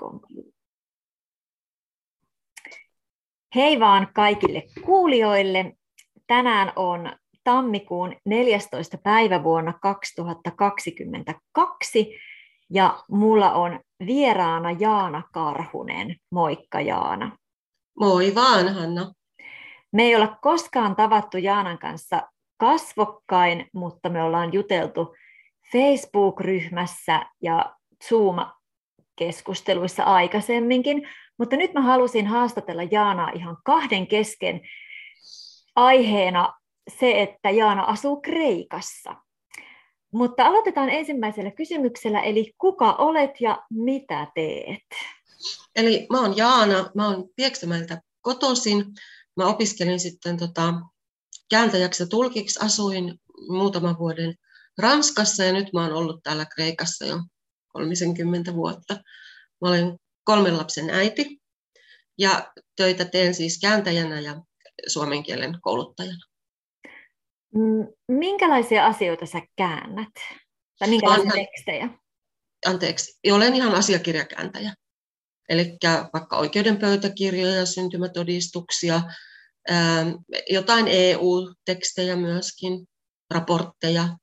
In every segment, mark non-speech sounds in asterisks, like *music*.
computer. Hei vaan kaikille kuulijoille. Tänään on tammikuun 14. päivä vuonna 2022 ja mulla on vieraana Jaana Karhunen. Moikka Jaana. Moi vaan Hanna. Me ei olla koskaan tavattu Jaanan kanssa kasvokkain, mutta me ollaan juteltu Facebook-ryhmässä ja Zoom-keskusteluissa aikaisemminkin, mutta nyt mä halusin haastatella Jaanaa ihan kahden kesken aiheena se, että Jaana asuu Kreikassa. Mutta aloitetaan ensimmäisellä kysymyksellä, eli kuka olet ja mitä teet? Eli mä oon Jaana, mä oon Pieksämäeltä kotoisin. Mä opiskelin sitten tota, kääntäjäksi ja tulkiksi, asuin muutaman vuoden Ranskassa ja nyt mä oon ollut täällä Kreikassa jo 30 vuotta. Mä olen kolmen lapsen äiti ja töitä teen siis kääntäjänä ja suomen kielen kouluttajana. Mm, minkälaisia asioita sä käännät? Tai minkälaisia Anna, tekstejä? Anteeksi, olen ihan asiakirjakääntäjä. Eli vaikka oikeudenpöytäkirjoja, syntymätodistuksia, jotain EU-tekstejä myöskin, raportteja.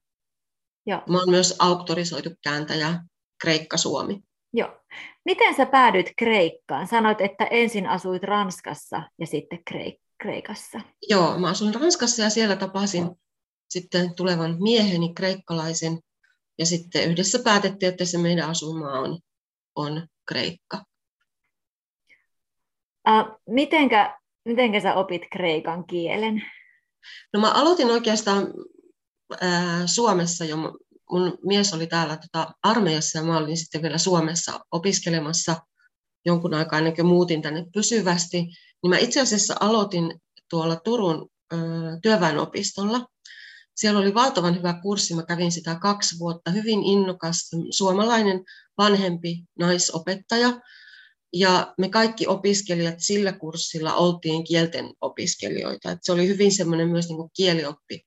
Joo. Mä olen myös auktorisoitu kääntäjä Kreikka-Suomi. Joo. Miten sä päädyit Kreikkaan? Sanoit, että ensin asuit Ranskassa ja sitten Kreik- Kreikassa. Joo, mä asuin Ranskassa ja siellä tapasin sitten tulevan mieheni, kreikkalaisen. Ja sitten yhdessä päätettiin, että se meidän asumaa on, on Kreikka. Uh, mitenkä, mitenkä sä opit kreikan kielen? No mä aloitin oikeastaan ää, Suomessa jo mun mies oli täällä tota, armeijassa ja mä olin sitten vielä Suomessa opiskelemassa jonkun aikaa ennen kuin muutin tänne pysyvästi, niin mä itse asiassa aloitin tuolla Turun ö, työväenopistolla. Siellä oli valtavan hyvä kurssi, mä kävin sitä kaksi vuotta, hyvin innokas suomalainen vanhempi naisopettaja, ja me kaikki opiskelijat sillä kurssilla oltiin kielten opiskelijoita. Et se oli hyvin semmoinen myös niin kielioppi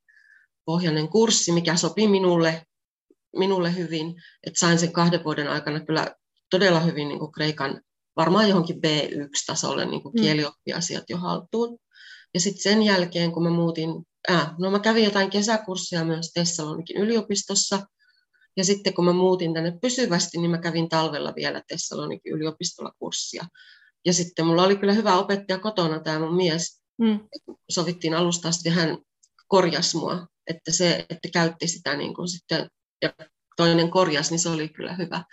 pohjainen kurssi, mikä sopi minulle minulle hyvin, että sain sen kahden vuoden aikana kyllä todella hyvin niin kuin Kreikan, varmaan johonkin B1-tasolle niin kuin mm. kielioppiasiat jo haltuun. Ja sitten sen jälkeen, kun mä muutin, äh, no mä kävin jotain kesäkursseja myös Tessalonikin yliopistossa, ja sitten kun mä muutin tänne pysyvästi, niin mä kävin talvella vielä Tessalonikin yliopistolla kurssia. Ja sitten mulla oli kyllä hyvä opettaja kotona, tämä mun mies. Mm. Sovittiin alusta asti, hän korjasi mua, että se, että käytti sitä niin kuin sitten ja toinen korjas, niin se oli kyllä hyvä.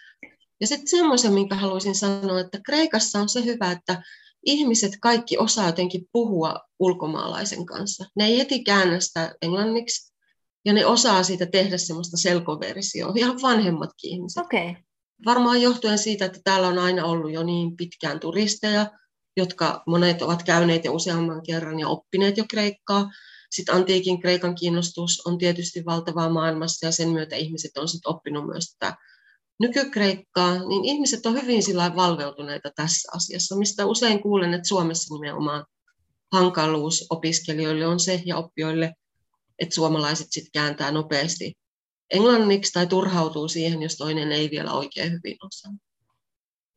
Ja sitten semmoisen, minkä haluaisin sanoa, että Kreikassa on se hyvä, että ihmiset kaikki osaa jotenkin puhua ulkomaalaisen kanssa. Ne ei heti käännä sitä englanniksi, ja ne osaa siitä tehdä semmoista selkoversioa, ihan vanhemmatkin ihmiset. Okay. Varmaan johtuen siitä, että täällä on aina ollut jo niin pitkään turisteja, jotka monet ovat käyneet jo useamman kerran ja oppineet jo kreikkaa, sitten antiikin Kreikan kiinnostus on tietysti valtavaa maailmassa ja sen myötä ihmiset on sitten oppinut myös tätä nykykreikkaa, niin ihmiset on hyvin sillä valveutuneita tässä asiassa, mistä usein kuulen, että Suomessa nimenomaan hankaluus opiskelijoille on se ja oppijoille, että suomalaiset sitten kääntää nopeasti englanniksi tai turhautuu siihen, jos toinen ei vielä oikein hyvin osaa.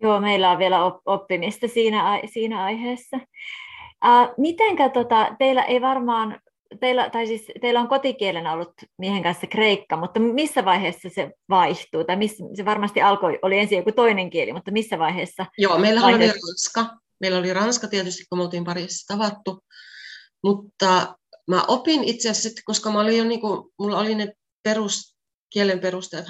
Joo, meillä on vielä oppimista siinä, siinä aiheessa. Uh, mitenkä tota, teillä ei varmaan teillä, tai siis teillä on kotikielenä ollut miehen kanssa kreikka, mutta missä vaiheessa se vaihtuu? Tai missä, se varmasti alkoi, oli ensin joku toinen kieli, mutta missä vaiheessa? Joo, meillä oli ranska. Meillä oli ranska tietysti, kun me oltiin parissa tavattu. Mutta mä opin itse asiassa, koska mä olin jo niin kuin, mulla oli ne perus, kielen perusteet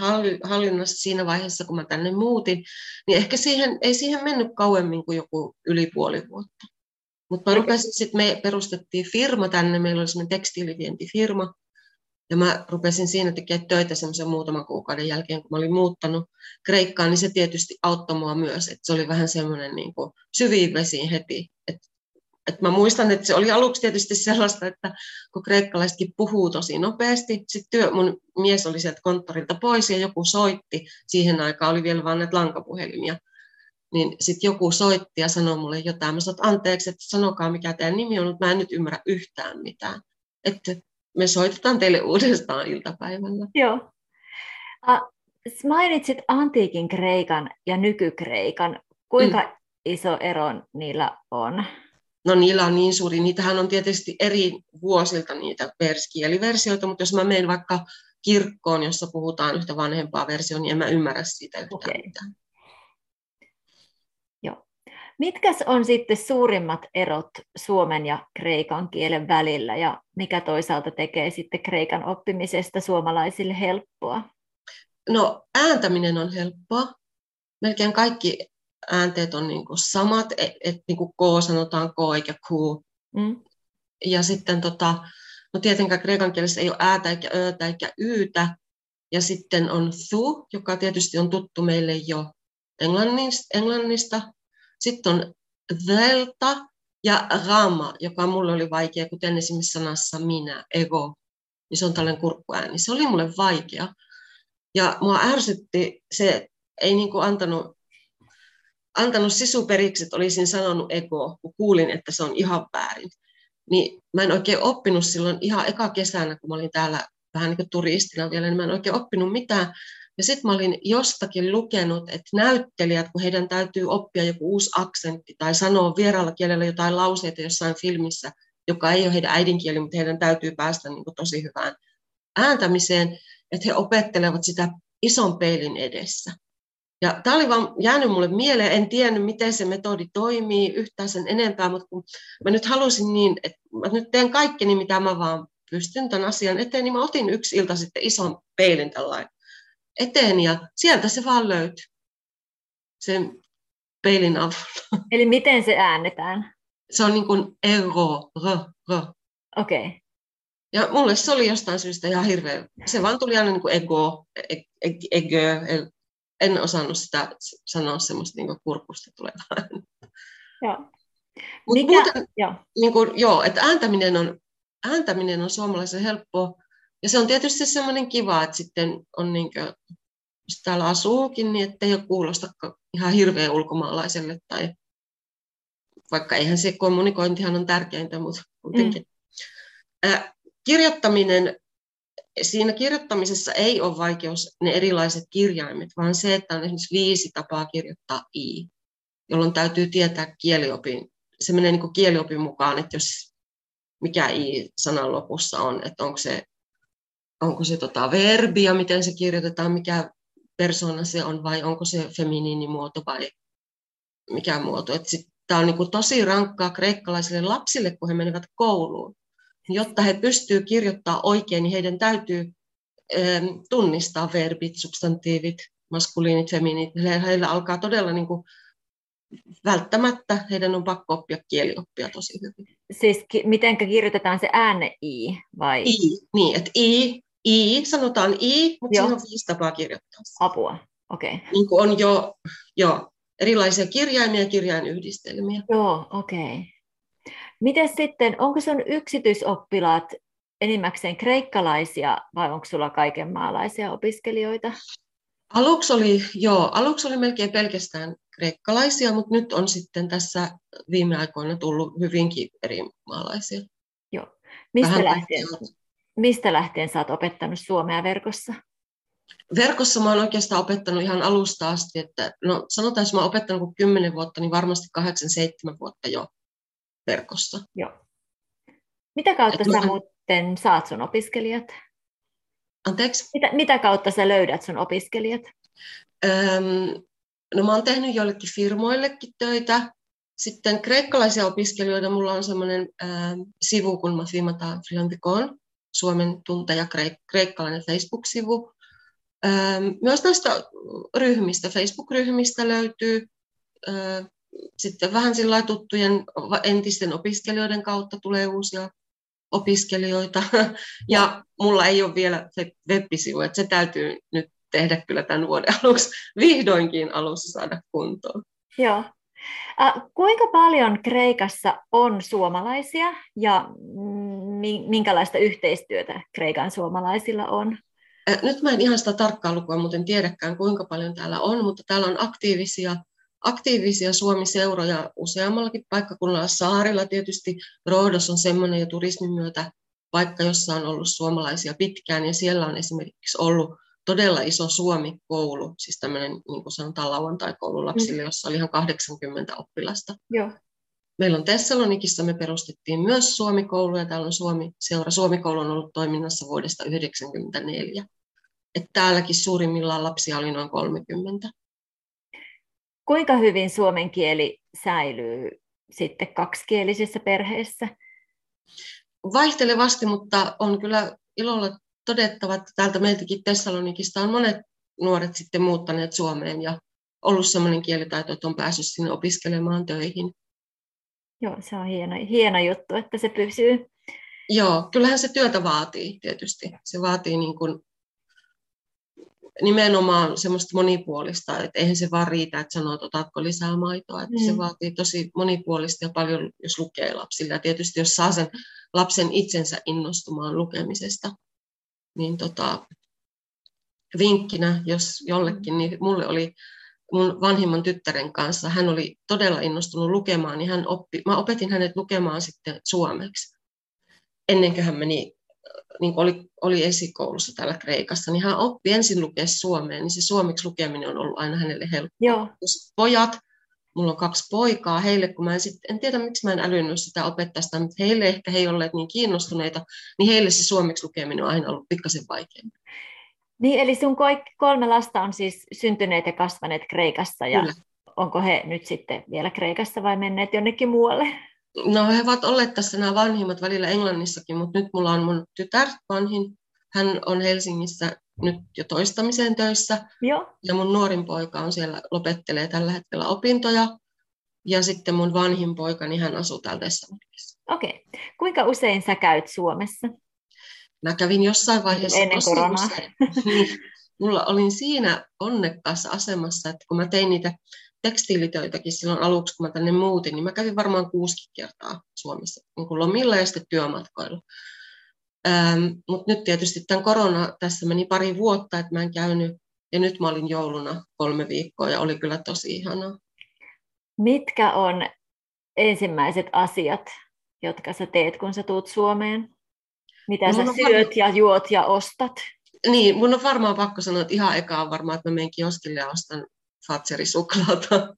hallinnassa siinä vaiheessa, kun mä tänne muutin, niin ehkä siihen, ei siihen mennyt kauemmin kuin joku yli puoli vuotta. Mutta mä rupesin sitten, me perustettiin firma tänne, meillä oli semmoinen tekstiilivientifirma, ja mä rupesin siinä tekemään töitä semmoisen muutaman kuukauden jälkeen, kun mä olin muuttanut Kreikkaan, niin se tietysti auttoi mua myös, että se oli vähän semmoinen niin kuin syviin vesiin heti. Et, et mä muistan, että se oli aluksi tietysti sellaista, että kun kreikkalaisetkin puhuu tosi nopeasti, sitten työ, mun mies oli sieltä konttorilta pois ja joku soitti, siihen aikaan oli vielä vain näitä lankapuhelimia, niin sitten joku soitti ja sanoi mulle jotain. Mä sanoin, anteeksi, että sanokaa mikä teidän nimi on, mutta mä en nyt ymmärrä yhtään mitään. Että me soitetaan teille uudestaan iltapäivällä. Joo. Uh, mainitsit antiikin Kreikan ja nykykreikan. Kuinka mm. iso ero niillä on? No niillä on niin suuri, niitähän on tietysti eri vuosilta niitä vers- kieliversioita, mutta jos mä menen vaikka kirkkoon, jossa puhutaan yhtä vanhempaa versioa, niin en mä ymmärrä siitä yhtään okay. mitään. Mitkäs on sitten suurimmat erot suomen ja kreikan kielen välillä ja mikä toisaalta tekee sitten kreikan oppimisesta suomalaisille helppoa? No ääntäminen on helppoa. Melkein kaikki äänteet on niin kuin samat, että et, niin kuin K sanotaan K eikä Q. Mm. Ja sitten tota, no tietenkään kreikan kielessä ei ole äätä eikä öötä eikä yytä. Ja sitten on thu, joka tietysti on tuttu meille jo englannista. englannista. Sitten on delta ja rama, joka mulle oli vaikea, kuten esimerkiksi sanassa minä, ego. Niin se on tällainen kurkkuääni. Se oli mulle vaikea. Ja mua ärsytti se, ei niin kuin antanut antanut sisuperiksi, että olisin sanonut ego, kun kuulin, että se on ihan väärin. Niin mä en oikein oppinut silloin ihan eka kesänä, kun mä olin täällä vähän niin kuin turistina vielä, niin mä en oikein oppinut mitään. Ja sitten mä olin jostakin lukenut, että näyttelijät, kun heidän täytyy oppia joku uusi aksentti tai sanoa vieraalla kielellä jotain lauseita jossain filmissä, joka ei ole heidän äidinkieli, mutta heidän täytyy päästä niin kuin tosi hyvään ääntämiseen, että he opettelevat sitä ison peilin edessä. Ja tämä oli vaan jäänyt mulle mieleen, en tiennyt miten se metodi toimii yhtään sen enempää, mutta kun mä nyt halusin niin, että mä nyt teen kaikkeni mitä mä vaan pystyn tämän asian eteen, niin mä otin yksi ilta sitten ison peilin tällainen eteen ja sieltä se vaan löytyi sen peilin avulla. Eli miten se äännetään? Se on niin kuin ero, r, r. Okei. Okay. Ja mulle se oli jostain syystä ihan hirveä. Se vaan tuli aina niin kuin ego, e, e, ego, en osannut sitä sanoa semmoista niin kurkusta tulevaa. Joo. Mut Mikä, muuten, joo. Niin kuin, joo, että ääntäminen on, ääntäminen on suomalaisen helppoa. Ja se on tietysti semmoinen kiva, että sitten on niin kuin, jos täällä asuukin, niin ettei ole kuulosta ihan hirveän ulkomaalaiselle. Tai, vaikka eihän se kommunikointihan on tärkeintä, mutta kuitenkin. Mm. Äh, kirjoittaminen siinä kirjoittamisessa ei ole vaikeus ne erilaiset kirjaimet, vaan se, että on esimerkiksi viisi tapaa kirjoittaa i, jolloin täytyy tietää kieliopin. Se menee niin kieliopin mukaan, että jos mikä i sanan lopussa on, että onko se, onko se tota verbi ja miten se kirjoitetaan, mikä persona se on vai onko se feminiinimuoto vai mikä muoto. Tämä on niin tosi rankkaa kreikkalaisille lapsille, kun he menevät kouluun jotta he pystyvät kirjoittaa oikein, niin heidän täytyy tunnistaa verbit, substantiivit, maskuliinit, feminiinit. Heillä alkaa todella niin kuin, välttämättä, heidän on pakko oppia kielioppia tosi hyvin. Siis ki- miten kirjoitetaan se ääne i vai? I, niin, että i, i, sanotaan i, mutta Joo. siinä on viisi tapaa kirjoittaa. Apua, okei. Okay. Niin on jo, jo erilaisia kirjaimia ja kirjainyhdistelmiä. Joo, okei. Okay. Miten sitten, onko sun yksityisoppilaat enimmäkseen kreikkalaisia vai onko sulla kaikenmaalaisia opiskelijoita? Aluksi oli, joo, aluksi oli melkein pelkästään kreikkalaisia, mutta nyt on sitten tässä viime aikoina tullut hyvinkin eri maalaisia. Joo. Mistä lähtien, mistä lähtien sä oot opettanut suomea verkossa? Verkossa mä oon oikeastaan opettanut ihan alusta asti, että no sanotaan, jos mä oon opettanut 10 vuotta, niin varmasti 8-7 vuotta jo verkossa. Joo. Mitä kautta Et sä mä... muuten saat sun opiskelijat? Anteeksi? Mitä, mitä kautta sä löydät sun opiskelijat? Öm, no mä oon tehnyt joillekin firmoillekin töitä. Sitten kreikkalaisia opiskelijoita, mulla on semmoinen sivu, kun mä filmataan Filantikon, Suomen tunteja kreik- kreikkalainen Facebook-sivu. Myös näistä ryhmistä, Facebook-ryhmistä löytyy sitten vähän sillä tuttujen entisten opiskelijoiden kautta tulee uusia opiskelijoita. *laughs* Ja mulla ei ole vielä se web-sivu, että se täytyy nyt tehdä kyllä tämän vuoden *laughs* aluksi, vihdoinkin alussa saada kuntoon. Joo. Äh, kuinka paljon Kreikassa on suomalaisia ja minkälaista yhteistyötä Kreikan suomalaisilla on? Nyt mä en ihan sitä tarkkaa lukua muuten tiedäkään, kuinka paljon täällä on, mutta täällä on aktiivisia aktiivisia Suomi-seuroja useammallakin paikkakunnalla. Saarilla tietysti Roodos on semmoinen jo turismin myötä paikka, jossa on ollut suomalaisia pitkään, ja siellä on esimerkiksi ollut todella iso Suomi-koulu, siis tämmöinen, niin kuin sanotaan, lauantai-koulu lapsille, mm. jossa oli ihan 80 oppilasta. Joo. Meillä on Thessalonikissa, me perustettiin myös Suomi-koulu, ja täällä on Suomi-seura. Suomi-koulu on ollut toiminnassa vuodesta 1994. Että täälläkin suurimmillaan lapsia oli noin 30. Kuinka hyvin suomen kieli säilyy sitten kaksikielisissä perheissä? Vaihtelevasti, mutta on kyllä ilolla todettava, että täältä meiltäkin Tessalonikista on monet nuoret sitten muuttaneet Suomeen ja ollut sellainen kielitaito, että on päässyt sinne opiskelemaan töihin. Joo, se on hieno, hieno juttu, että se pysyy. Joo, kyllähän se työtä vaatii tietysti. Se vaatii niin kuin nimenomaan semmoista monipuolista, että eihän se vaan riitä, että sanoo, että otatko lisää maitoa. Että mm. Se vaatii tosi monipuolista ja paljon, jos lukee lapsille. Ja tietysti jos saa sen lapsen itsensä innostumaan lukemisesta, niin tota, vinkkinä, jos jollekin, niin mulle oli mun vanhimman tyttären kanssa, hän oli todella innostunut lukemaan, niin hän oppi, mä opetin hänet lukemaan sitten suomeksi. Ennen kuin hän meni, niin oli, oli esikoulussa täällä Kreikassa, niin hän oppi ensin lukea suomeen, niin se suomeksi lukeminen on ollut aina hänelle helppoa. Joo. Jos pojat, mulla on kaksi poikaa, heille kun mä en, sit, en tiedä miksi mä en älynyt sitä opettaa sitä, mutta heille ehkä he ei olleet niin kiinnostuneita, niin heille se suomeksi lukeminen on aina ollut pikkasen vaikeampi. Niin, eli sun kolme lasta on siis syntyneet ja kasvaneet Kreikassa, ja Kyllä. onko he nyt sitten vielä Kreikassa vai menneet jonnekin muualle? No he ovat olleet tässä nämä vanhimmat välillä Englannissakin, mutta nyt mulla on mun tytär vanhin. Hän on Helsingissä nyt jo toistamiseen töissä. Joo. Ja mun nuorin poika on siellä, lopettelee tällä hetkellä opintoja. Ja sitten mun vanhin poika, niin hän asuu täällä Thessalonikissa. Okei. Okay. Kuinka usein sä käyt Suomessa? Mä kävin jossain vaiheessa Ennen koronaa. Niin, mulla olin siinä onnekkaassa asemassa, että kun mä tein niitä tekstiilitöitäkin silloin aluksi, kun mä tänne muutin, niin mä kävin varmaan kuusi kertaa Suomessa niin kuin lomilla ja sitten työmatkoilla. Ähm, Mutta nyt tietysti tämän korona, tässä meni pari vuotta, että mä en käynyt, ja nyt mä olin jouluna kolme viikkoa, ja oli kyllä tosi ihanaa. Mitkä on ensimmäiset asiat, jotka sä teet, kun sä tuut Suomeen? Mitä sä syöt ja juot ja ostat? Niin, mun on varmaan pakko sanoa, että ihan eka on varmaan, että mä menen kioskille ja ostan Fatserisuklaata.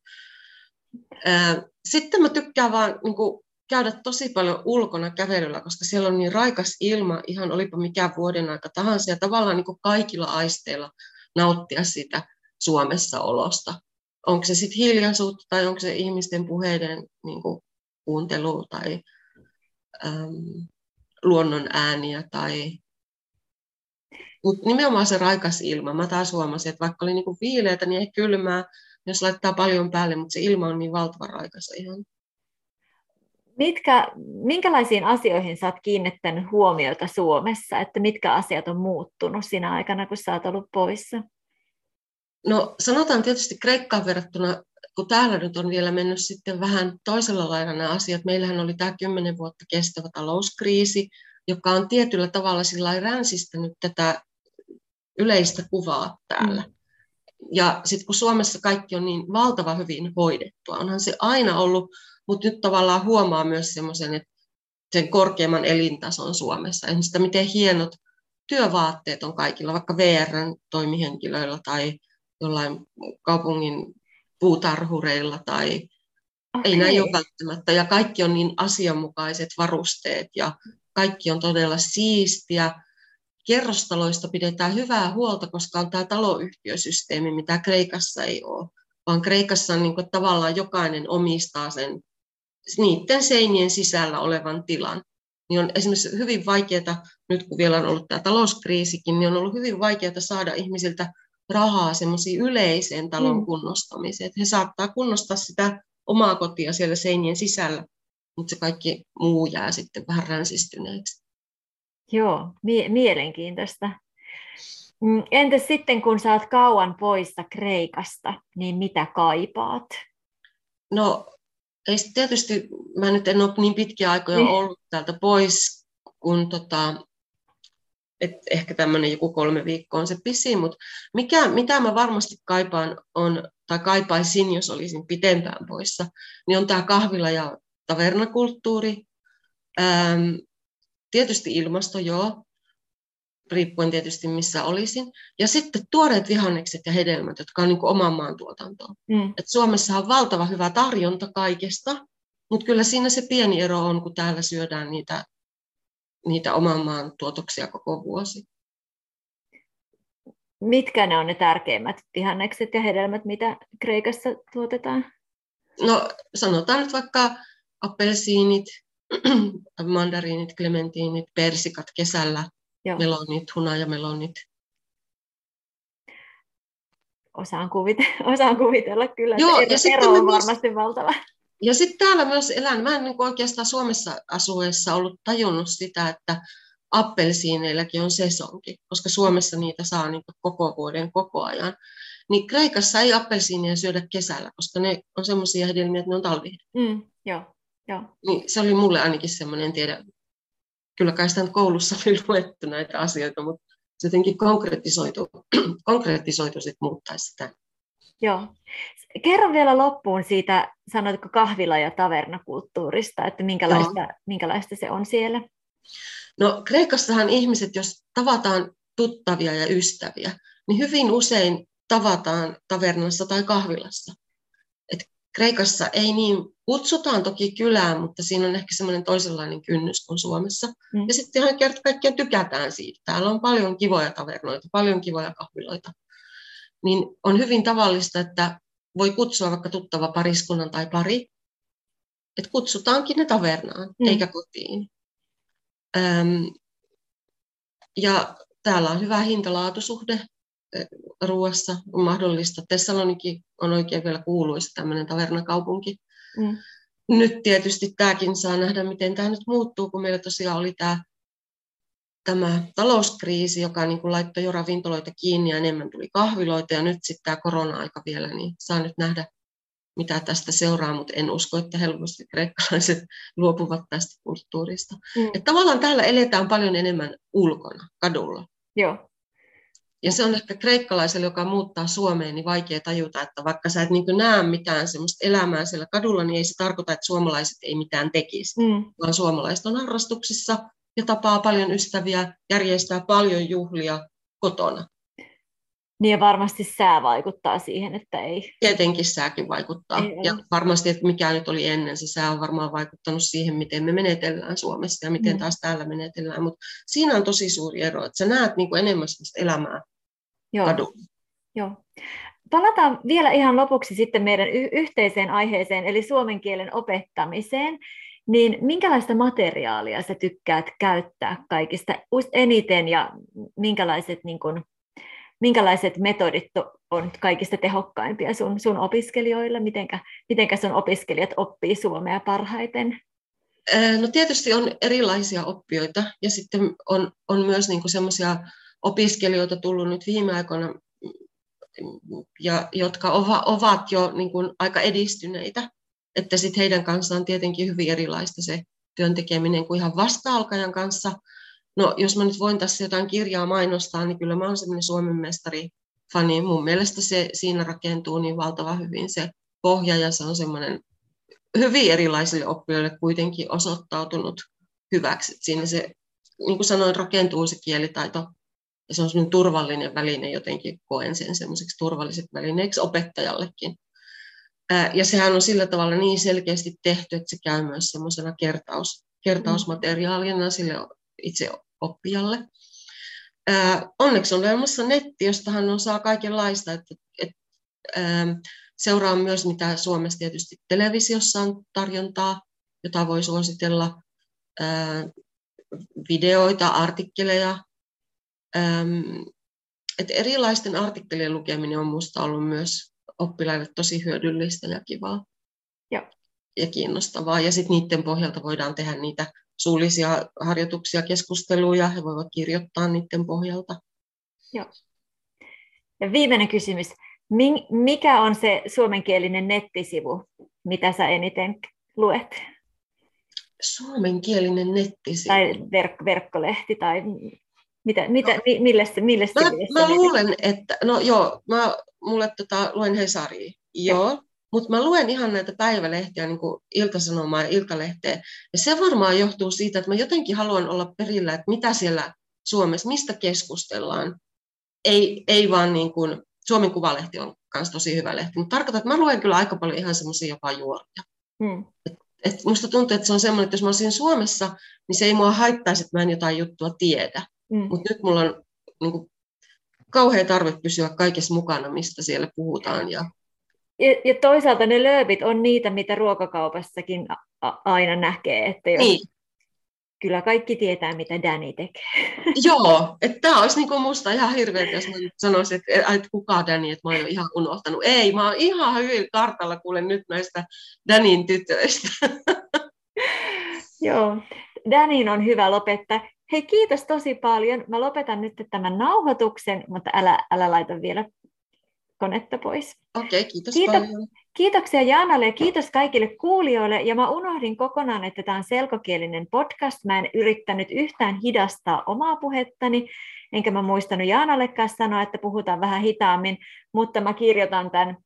Sitten mä tykkään vaan niin kuin, käydä tosi paljon ulkona kävelyllä, koska siellä on niin raikas ilma, ihan olipa mikä vuoden aika tahansa, ja tavallaan niin kuin kaikilla aisteilla nauttia sitä Suomessa olosta. Onko se sitten hiljaisuutta tai onko se ihmisten puheiden niin kuin, kuuntelu tai äm, luonnon ääniä tai mutta nimenomaan se raikas ilma. Mä taas huomasin, että vaikka oli niinku viileätä, niin ei kylmää, jos laittaa paljon päälle, mutta se ilma on niin valtavan raikas ihan. Mitkä, minkälaisiin asioihin sä oot kiinnittänyt huomiota Suomessa, että mitkä asiat on muuttunut siinä aikana, kun sä oot ollut poissa? No sanotaan tietysti Kreikkaan verrattuna, kun täällä nyt on vielä mennyt sitten vähän toisella lailla nämä asiat. Meillähän oli tämä kymmenen vuotta kestävä talouskriisi, joka on tietyllä tavalla sillä ränsistänyt tätä yleistä kuvaa täällä. Mm. Ja sitten kun Suomessa kaikki on niin valtava hyvin hoidettua, onhan se aina ollut, mutta nyt tavallaan huomaa myös semmoisen, että sen korkeamman elintason Suomessa. Esimerkiksi sitä, miten hienot työvaatteet on kaikilla, vaikka VRn toimihenkilöillä tai jollain kaupungin puutarhureilla tai okay. ei näin ole välttämättä. Ja kaikki on niin asianmukaiset varusteet ja kaikki on todella siistiä kerrostaloista pidetään hyvää huolta, koska on tämä taloyhtiösysteemi, mitä Kreikassa ei ole. Vaan Kreikassa on niin kuin, tavallaan jokainen omistaa sen niiden seinien sisällä olevan tilan. Niin on esimerkiksi hyvin vaikeaa, nyt kun vielä on ollut tämä talouskriisikin, niin on ollut hyvin vaikeaa saada ihmisiltä rahaa semmoisiin yleiseen talon mm. kunnostamiseen. Että he saattaa kunnostaa sitä omaa kotia siellä seinien sisällä, mutta se kaikki muu jää sitten vähän ränsistyneeksi. Joo, mie- mielenkiintoista. Mm, entäs sitten, kun sä oot kauan poissa Kreikasta, niin mitä kaipaat? No, ei tietysti, mä nyt en ole niin pitkiä aikoja niin. ollut täältä pois, kun tota, et ehkä tämmöinen joku kolme viikkoa on se pisin, mutta mikä, mitä mä varmasti kaipaan on, tai kaipaisin, jos olisin pitempään poissa, niin on tämä kahvila- ja tavernakulttuuri. Ähm, Tietysti ilmasto, joo. riippuen tietysti missä olisin. Ja sitten tuoreet vihannekset ja hedelmät, jotka on niin kuin oman maan tuotantoa. Mm. Et Suomessa on valtava hyvä tarjonta kaikesta, mutta kyllä siinä se pieni ero on, kun täällä syödään niitä, niitä oman maan tuotoksia koko vuosi. Mitkä ne on ne tärkeimmät vihannekset ja hedelmät, mitä Kreikassa tuotetaan? No sanotaan nyt vaikka appelsiinit, *clears throat* mandariinit, klementiinit, persikat kesällä, Joo. melonit, hunajamelonit. Osaan, kuvitella, *laughs* osaan kuvitella kyllä, Joo, että ero, ero on myös, varmasti valtava. Ja sitten täällä myös elän, mä en niin oikeastaan Suomessa asuessa ollut tajunnut sitä, että appelsiineilläkin on sesonki, koska Suomessa niitä saa niin koko vuoden koko ajan. Niin Kreikassa ei appelsiinia syödä kesällä, koska ne on semmoisia hedelmiä, että ne on talvi. Mm, joo, joo. Niin se oli mulle ainakin semmoinen, en tiedä, kyllä kai sitä koulussa oli luettu näitä asioita, mutta se jotenkin konkretisoitu, *clears throat* konkretisoitu sit muuttaisi sitä. Joo. Kerro vielä loppuun siitä, sanoitko kahvila- ja tavernakulttuurista, että minkälaista, minkälaista se on siellä? No Kreikassahan ihmiset, jos tavataan tuttavia ja ystäviä, niin hyvin usein tavataan tavernassa tai kahvilassa. Et Kreikassa ei niin, kutsutaan toki kylään, mutta siinä on ehkä semmoinen toisenlainen kynnys kuin Suomessa. Mm. Ja sitten ihan kerta kaikkiaan tykätään siitä. Täällä on paljon kivoja tavernoita, paljon kivoja kahviloita. Niin on hyvin tavallista, että voi kutsua vaikka tuttava pariskunnan tai pari, että kutsutaankin ne tavernaan, mm. eikä kotiin. Öm, ja täällä on hyvä hintalaatusuhde ruoassa on mahdollista. Tessaloniki on oikein vielä kuuluisa tämmöinen tavernakaupunki. Mm. Nyt tietysti tämäkin saa nähdä, miten tämä nyt muuttuu, kun meillä tosiaan oli tämä, tämä talouskriisi, joka niin kuin laittoi jo ravintoloita kiinni ja enemmän tuli kahviloita ja nyt sitten tämä korona-aika vielä, niin saa nyt nähdä, mitä tästä seuraa, mutta en usko, että helposti kreikkalaiset *laughs* luopuvat tästä kulttuurista. Mm. Että tavallaan täällä eletään paljon enemmän ulkona, kadulla. Joo. Ja se on ehkä kreikkalaiselle, joka muuttaa Suomeen, niin vaikea tajuta, että vaikka sä et niin näe mitään semmoista elämää siellä kadulla, niin ei se tarkoita, että suomalaiset ei mitään tekisi, mm. vaan suomalaiset on harrastuksissa ja tapaa paljon ystäviä, järjestää paljon juhlia kotona. Niin ja varmasti sää vaikuttaa siihen, että ei... Tietenkin sääkin vaikuttaa. Ei ja varmasti, että mikä nyt oli ennen, se sää on varmaan vaikuttanut siihen, miten me menetellään Suomessa ja miten mm. taas täällä menetellään. Mutta siinä on tosi suuri ero, että sä näet niin kuin enemmän elämää Joo. kadulla. Joo. Palataan vielä ihan lopuksi sitten meidän y- yhteiseen aiheeseen, eli suomen kielen opettamiseen. Niin minkälaista materiaalia sä tykkäät käyttää kaikista eniten ja minkälaiset, niin kun, minkälaiset metodit on kaikista tehokkaimpia sun, sun opiskelijoilla? Mitenkä, mitenkä sun opiskelijat oppii suomea parhaiten? No tietysti on erilaisia oppijoita ja sitten on, on myös niin semmoisia opiskelijoita tullut nyt viime aikoina, ja jotka ovat jo niin kuin aika edistyneitä, että sitten heidän kanssaan on tietenkin hyvin erilaista se työn tekeminen kuin ihan vasta-alkajan kanssa. No, jos mä nyt voin tässä jotain kirjaa mainostaa, niin kyllä mä oon semmoinen Suomen mestari fani. Mun mielestä se siinä rakentuu niin valtava hyvin se pohja ja se on semmoinen hyvin erilaisille oppijoille kuitenkin osoittautunut hyväksi. Siinä se, niin kuin sanoin, rakentuu se kielitaito ja se on semmoinen turvallinen väline jotenkin, koen sen semmoiseksi turvalliseksi välineeksi opettajallekin. Ja sehän on sillä tavalla niin selkeästi tehty, että se käy myös semmoisena kertaus, kertausmateriaalina sille itse oppijalle. Onneksi on olemassa netti, josta hän saa kaikenlaista. Että, että, seuraa myös, mitä Suomessa tietysti televisiossa on tarjontaa, jota voi suositella, videoita, artikkeleja, et erilaisten artikkelien lukeminen on minusta ollut myös oppilaille tosi hyödyllistä ja kivaa ja, ja kiinnostavaa. Ja sitten niiden pohjalta voidaan tehdä niitä suullisia harjoituksia, keskusteluja. He voivat kirjoittaa niiden pohjalta. Joo. Ja viimeinen kysymys. Mikä on se suomenkielinen nettisivu, mitä sä eniten luet? Suomenkielinen nettisivu. Tai verk- verkkolehti tai mitä, mitä, no, mille, mille mä, mä luulen, että, no joo, mä mulle tota, luen Hesaria, joo, mutta mä luen ihan näitä päivälehtiä, niin kuin Iltasanomaa ja Iltalehteä, ja se varmaan johtuu siitä, että mä jotenkin haluan olla perillä, että mitä siellä Suomessa, mistä keskustellaan. Ei, ei vaan niin kuin, Suomen Kuvalehti on myös tosi hyvä lehti, mutta tarkoitan, että mä luen kyllä aika paljon ihan semmoisia jopa juoria. Hmm. Et, et musta tuntuu, että se on semmoinen, että jos mä olisin Suomessa, niin se ei mua haittaisi, että mä en jotain juttua tiedä. Hmm. Mutta nyt mulla on niin kuin, kauhea tarve pysyä kaikessa mukana, mistä siellä puhutaan. Ja... Ja, ja toisaalta ne lööpit on niitä, mitä ruokakaupassakin a- aina näkee, että jos, niin kyllä kaikki tietää, mitä Danny tekee. *laughs* Joo, että tämä olisi niinku musta ihan hirveä, jos mä sanoisin, että, että kuka Danny, että mä oon ihan unohtanut. Ei, mä oon ihan hyvin kartalla kuulen nyt näistä Danin tytöistä. *laughs* Joo, Danin on hyvä lopettaa. Hei, kiitos tosi paljon. Mä lopetan nyt tämän nauhoituksen, mutta älä, älä laita vielä konetta pois. Okei, okay, kiitos Kiito- paljon. Kiitoksia Jaanalle ja kiitos kaikille kuulijoille. Ja mä unohdin kokonaan, että tämä on selkokielinen podcast. Mä en yrittänyt yhtään hidastaa omaa puhettani, enkä mä muistanut Jaanallekaan sanoa, että puhutaan vähän hitaammin, mutta mä kirjoitan tämän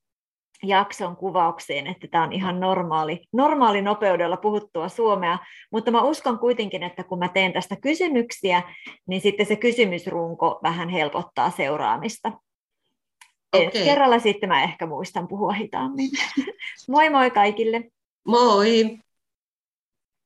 jakson kuvaukseen, että tämä on ihan normaali, normaali nopeudella puhuttua suomea, mutta mä uskon kuitenkin, että kun mä teen tästä kysymyksiä, niin sitten se kysymysrunko vähän helpottaa seuraamista. Okay. kerralla sitten mä ehkä muistan puhua hitaammin. *laughs* moi moi kaikille. Moi!